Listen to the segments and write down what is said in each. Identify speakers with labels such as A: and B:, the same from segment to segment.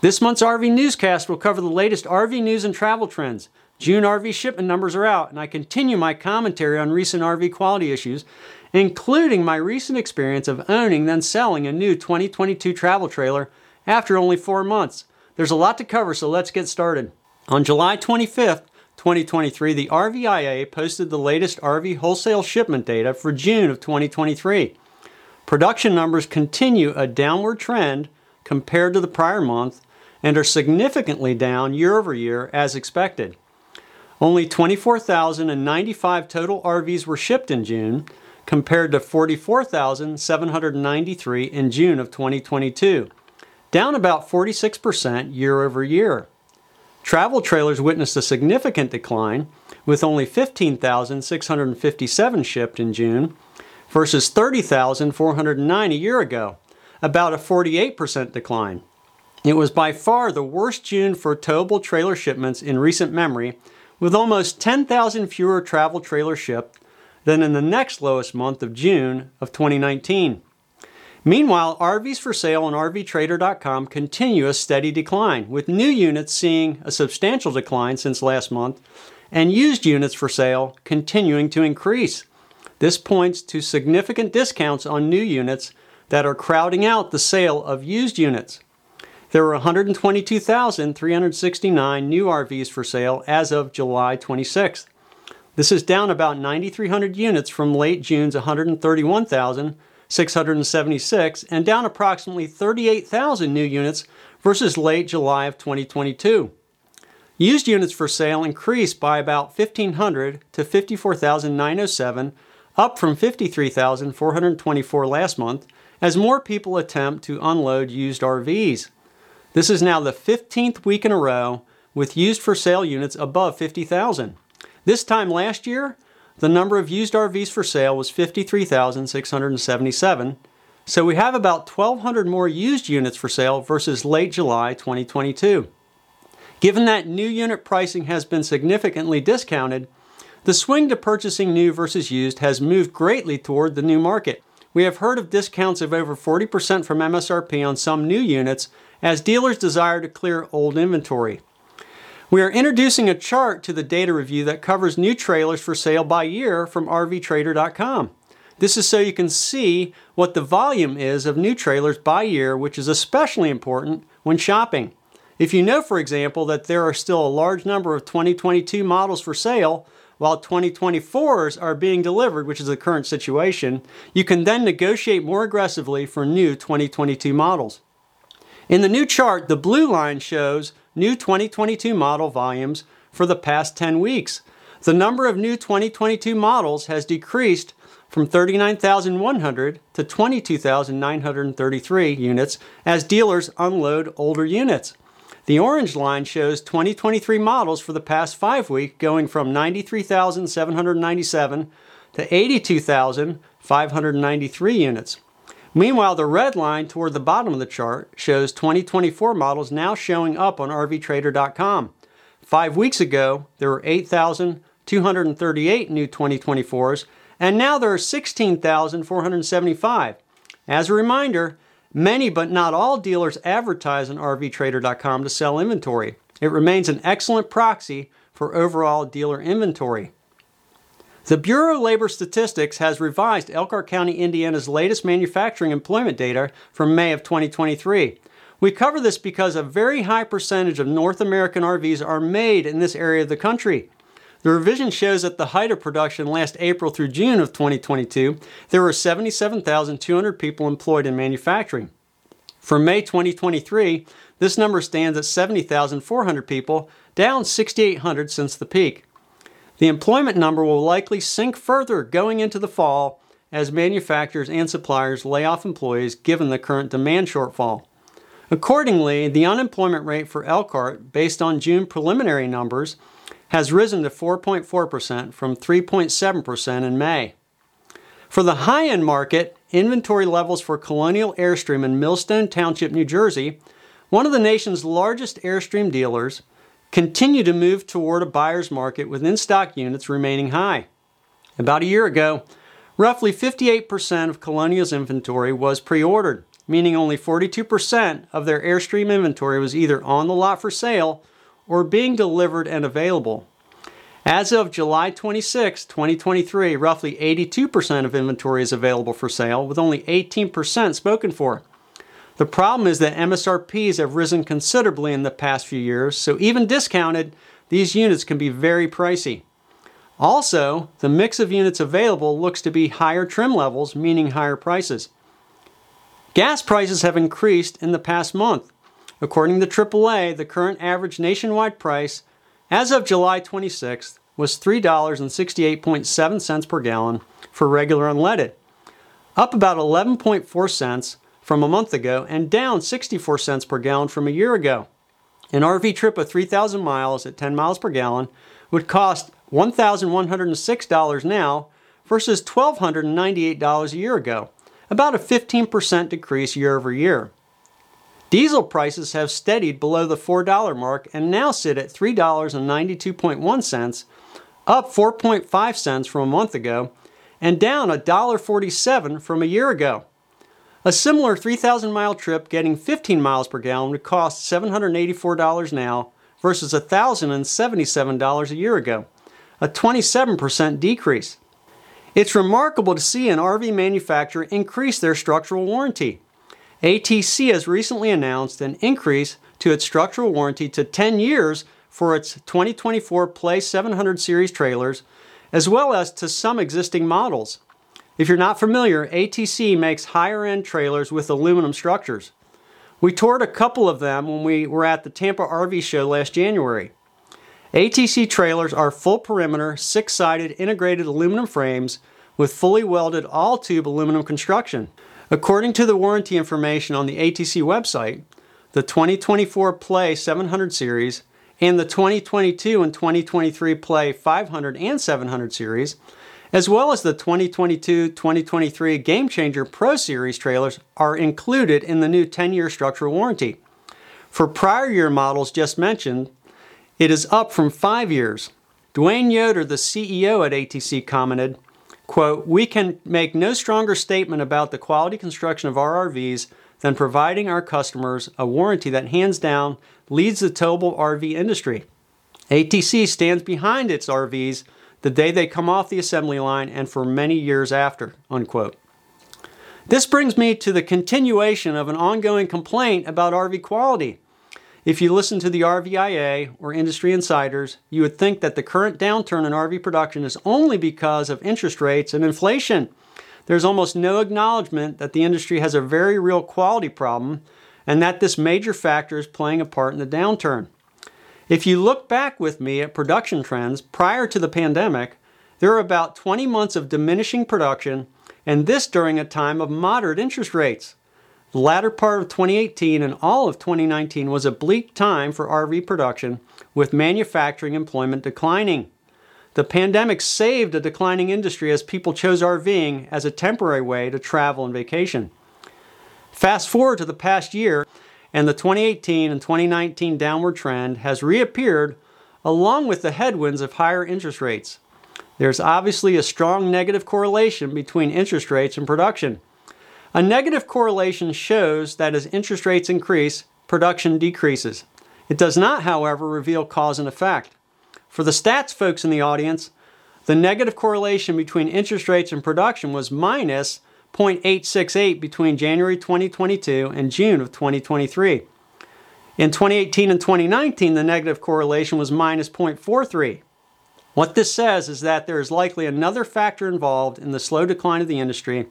A: This month's RV newscast will cover the latest RV news and travel trends. June RV shipment numbers are out, and I continue my commentary on recent RV quality issues, including my recent experience of owning then selling a new 2022 travel trailer after only four months. There's a lot to cover, so let's get started. On July 25th, 2023, the RVIA posted the latest RV wholesale shipment data for June of 2023. Production numbers continue a downward trend compared to the prior month and are significantly down year over year as expected. Only 24,095 total RVs were shipped in June, compared to 44,793 in June of 2022, down about 46% year over year. Travel trailers witnessed a significant decline, with only 15,657 shipped in June versus 30,409 a year ago, about a 48% decline. It was by far the worst June for towable trailer shipments in recent memory with almost 10,000 fewer travel trailers shipped than in the next lowest month of June of 2019. Meanwhile, RVs for sale on RVTrader.com continue a steady decline, with new units seeing a substantial decline since last month and used units for sale continuing to increase. This points to significant discounts on new units that are crowding out the sale of used units. There were 122,369 new RVs for sale as of July 26th. This is down about 9,300 units from late June's 131,676 and down approximately 38,000 new units versus late July of 2022. Used units for sale increased by about 1,500 to 54,907, up from 53,424 last month, as more people attempt to unload used RVs. This is now the 15th week in a row with used for sale units above 50,000. This time last year, the number of used RVs for sale was 53,677, so we have about 1,200 more used units for sale versus late July 2022. Given that new unit pricing has been significantly discounted, the swing to purchasing new versus used has moved greatly toward the new market. We have heard of discounts of over 40% from MSRP on some new units as dealers desire to clear old inventory. We are introducing a chart to the data review that covers new trailers for sale by year from RVTrader.com. This is so you can see what the volume is of new trailers by year, which is especially important when shopping. If you know, for example, that there are still a large number of 2022 models for sale, while 2024s are being delivered, which is the current situation, you can then negotiate more aggressively for new 2022 models. In the new chart, the blue line shows new 2022 model volumes for the past 10 weeks. The number of new 2022 models has decreased from 39,100 to 22,933 units as dealers unload older units. The orange line shows 2023 models for the past five weeks going from 93,797 to 82,593 units. Meanwhile, the red line toward the bottom of the chart shows 2024 models now showing up on RVTrader.com. Five weeks ago, there were 8,238 new 2024s, and now there are 16,475. As a reminder, many but not all dealers advertise on RVTrader.com to sell inventory. It remains an excellent proxy for overall dealer inventory. The Bureau of Labor Statistics has revised Elkhart County, Indiana's latest manufacturing employment data from May of 2023. We cover this because a very high percentage of North American RVs are made in this area of the country. The revision shows that the height of production last April through June of 2022, there were 77,200 people employed in manufacturing. For May 2023, this number stands at 70,400 people, down 6,800 since the peak. The employment number will likely sink further going into the fall as manufacturers and suppliers lay off employees given the current demand shortfall. Accordingly, the unemployment rate for Elkhart, based on June preliminary numbers, has risen to 4.4% from 3.7% in May. For the high end market, inventory levels for Colonial Airstream in Millstone Township, New Jersey, one of the nation's largest Airstream dealers, continue to move toward a buyer's market with in stock units remaining high. About a year ago, roughly 58% of Colonial's inventory was pre ordered. meaning only 42% of their Airstream inventory was either on the lot for sale or being delivered and available. As of July 26, 2023, roughly 82% of inventory is available for sale, with only 18% spoken for. The problem is that MSRPs have risen considerably in the past few years, so even discounted, these units can be very pricey. Also, the mix of units available looks to be higher trim levels, meaning higher prices. Gas prices have increased in the past month. According to AAA, the current average nationwide price as of July 26th was $3.68.7 per gallon for regular unleaded, up about 11.4 cents from a month ago and down 64 cents per gallon from a year ago. An RV trip of 3,000 miles at 10 miles per gallon would cost $1,106 now versus $1,298 a year ago, about a 15% decrease year over year. Diesel prices have steadied below the $4 mark and now sit at $3.92.1 up 4.5 cents from a month ago and down $1.47 from a year ago. A similar 3,000 mile trip getting 15 miles per gallon would cost $784 now versus $1,077 a year ago, a 27% decrease. It's remarkable to see an RV manufacturer increase their structural warranty. ATC has recently announced an increase to its structural warranty to 10 years for its 2024 Play 700 series trailers, as well as to some existing models. If you're not familiar, ATC makes higher end trailers with aluminum structures. We toured a couple of them when we were at the Tampa RV show last January. ATC trailers are full perimeter, six sided integrated aluminum frames with fully welded all tube aluminum construction. According to the warranty information on the ATC website, the 2024 Play 700 series and the 2022 and 2023 Play 500 and 700 series, as well as the 2022 2023 Game Changer Pro Series trailers, are included in the new 10 year structural warranty. For prior year models just mentioned, it is up from five years. Dwayne Yoder, the CEO at ATC, commented, Quote, we can make no stronger statement about the quality construction of our RVs than providing our customers a warranty that hands down leads the towable RV industry. ATC stands behind its RVs the day they come off the assembly line and for many years after. Unquote. This brings me to the continuation of an ongoing complaint about RV quality. If you listen to the RVIA or industry insiders, you would think that the current downturn in RV production is only because of interest rates and inflation. There's almost no acknowledgement that the industry has a very real quality problem and that this major factor is playing a part in the downturn. If you look back with me at production trends prior to the pandemic, there are about 20 months of diminishing production, and this during a time of moderate interest rates. The latter part of 2018 and all of 2019 was a bleak time for RV production, with manufacturing employment declining. The pandemic saved a declining industry as people chose RVing as a temporary way to travel and vacation. Fast forward to the past year, and the 2018 and 2019 downward trend has reappeared along with the headwinds of higher interest rates. There's obviously a strong negative correlation between interest rates and production. A negative correlation shows that as interest rates increase, production decreases. It does not, however, reveal cause and effect. For the stats folks in the audience, the negative correlation between interest rates and production was minus 0.868 between January 2022 and June of 2023. In 2018 and 2019, the negative correlation was minus 0.43. What this says is that there is likely another factor involved in the slow decline of the industry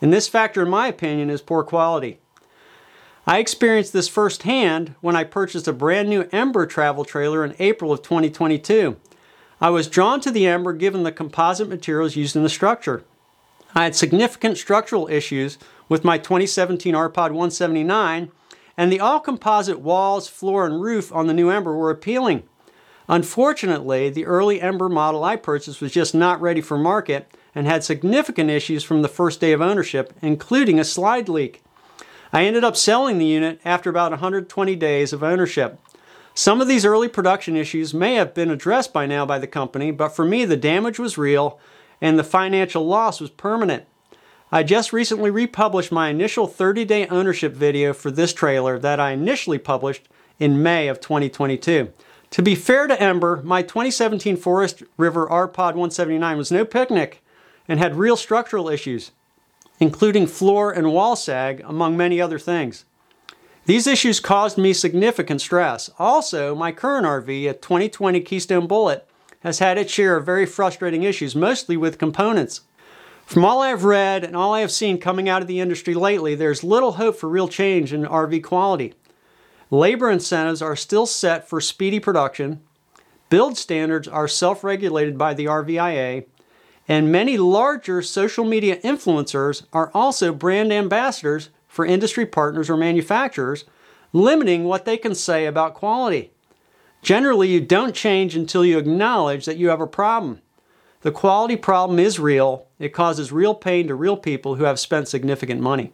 A: and this factor, in my opinion, is poor quality. I experienced this firsthand when I purchased a brand new Ember travel trailer in April of 2022. I was drawn to the Ember given the composite materials used in the structure. I had significant structural issues with my 2017 RPod 179, and the all composite walls, floor, and roof on the new Ember were appealing. Unfortunately, the early Ember model I purchased was just not ready for market, and had significant issues from the first day of ownership, including a slide leak. I ended up selling the unit after about 120 days of ownership. Some of these early production issues may have been addressed by now by the company, but for me, the damage was real and the financial loss was permanent. I just recently republished my initial 30 day ownership video for this trailer that I initially published in May of 2022. To be fair to Ember, my 2017 Forest River R-Pod 179 was no picnic and had real structural issues, including floor and wall sag, among many other things. These issues caused me significant stress. Also, my current RV, a 2020 Keystone Bullet, has had its share of very frustrating issues, mostly with components. From all I have read and all I have seen coming out of the industry lately, there's little hope for real change in RV quality. Labor incentives are still set for speedy production, build standards are self regulated by the RVIA, and many larger social media influencers are also brand ambassadors for industry partners or manufacturers, limiting what they can say about quality. Generally, you don't change until you acknowledge that you have a problem. The quality problem is real. It causes real pain to real people who have spent significant money.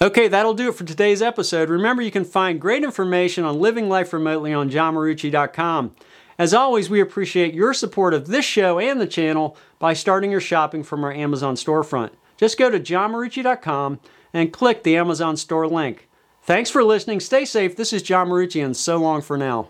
A: Okay, that'll do it for today's episode. Remember, you can find great information on living life remotely on johnmarucci.com. As always, we appreciate your support of this show and the channel by starting your shopping from our Amazon storefront. Just go to johnmarucci.com and click the Amazon store link. Thanks for listening. Stay safe. This is John Marucci, and so long for now.